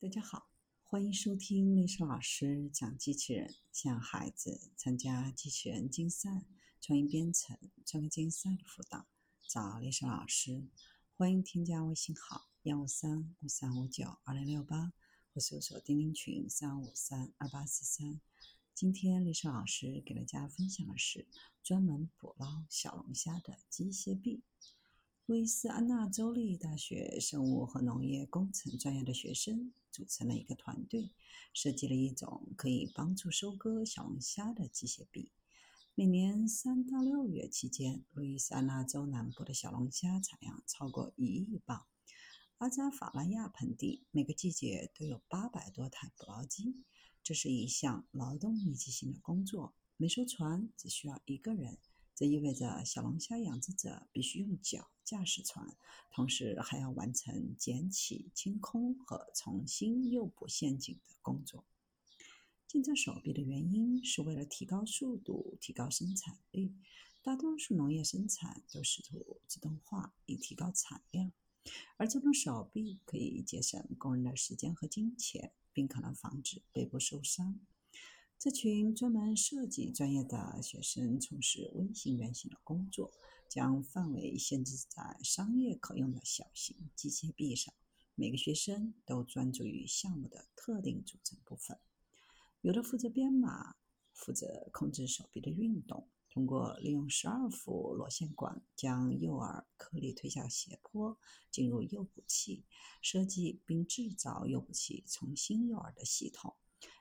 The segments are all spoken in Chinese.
大家好，欢迎收听历史老师讲机器人，向孩子参加机器人竞赛、创意编程、创客竞赛的辅导，找历史老师。欢迎添加微信号幺五三五三五九二零六八，或搜索钉钉群三五三二八四三。今天历史老师给大家分享的是专门捕捞小龙虾的机械臂。路易斯安那州立大学生物和农业工程专业的学生组成了一个团队，设计了一种可以帮助收割小龙虾的机械臂。每年三到六月期间，路易斯安那州南部的小龙虾产量超过一亿磅。阿扎法拉亚盆地每个季节都有八百多台捕捞机。这是一项劳动密集型的工作，每艘船只需要一个人。这意味着小龙虾养殖者必须用脚驾驶船，同时还要完成捡起、清空和重新诱捕陷阱的工作。建造手臂的原因是为了提高速度、提高生产率。大多数农业生产都试图自动化以提高产量，而这种手臂可以节省工人的时间和金钱，并可能防止背部受伤。这群专门设计专业的学生从事微型原型的工作，将范围限制在商业可用的小型机械臂上。每个学生都专注于项目的特定组成部分，有的负责编码，负责控制手臂的运动。通过利用十二伏螺线管将诱饵颗粒推下斜坡，进入诱捕器，设计并制造诱捕器重新诱饵的系统。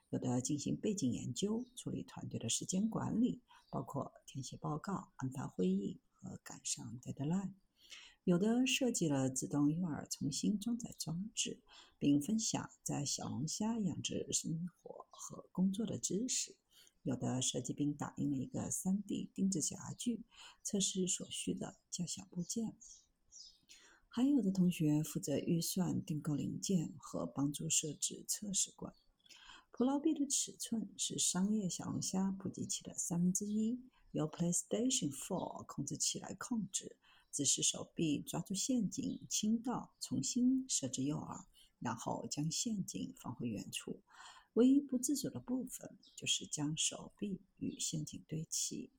有的进行背景研究，处理团队的时间管理，包括填写报告、安排会议和赶上 deadline。有的设计了自动诱饵重新装载装置，并分享在小龙虾养殖生活和工作的知识。有的设计并打印了一个 3D 定制夹具，测试所需的较小部件。还有的同学负责预算、订购零件和帮助设置测试管。捕捞臂的尺寸是商业小龙虾捕集器的三分之一，由 PlayStation 4控制器来控制，只是手臂抓住陷阱、倾倒、重新设置诱饵，然后将陷阱放回原处。唯一不自主的部分就是将手臂与陷阱对齐。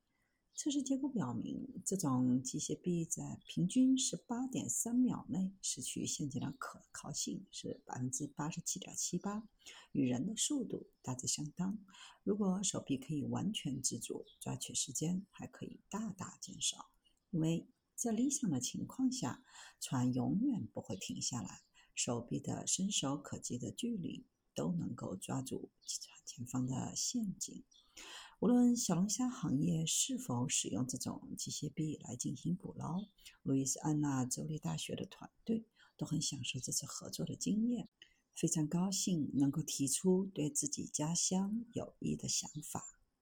测试结果表明，这种机械臂在平均十八点三秒内失去陷阱的可靠性是百分之八十七点七八，与人的速度大致相当。如果手臂可以完全自主，抓取时间还可以大大减少。因为在理想的情况下，船永远不会停下来，手臂的伸手可及的距离都能够抓住船前方的陷阱。无论小龙虾行业是否使用这种机械臂来进行捕捞，路易斯安那州立大学的团队都很享受这次合作的经验，非常高兴能够提出对自己家乡有益的想法。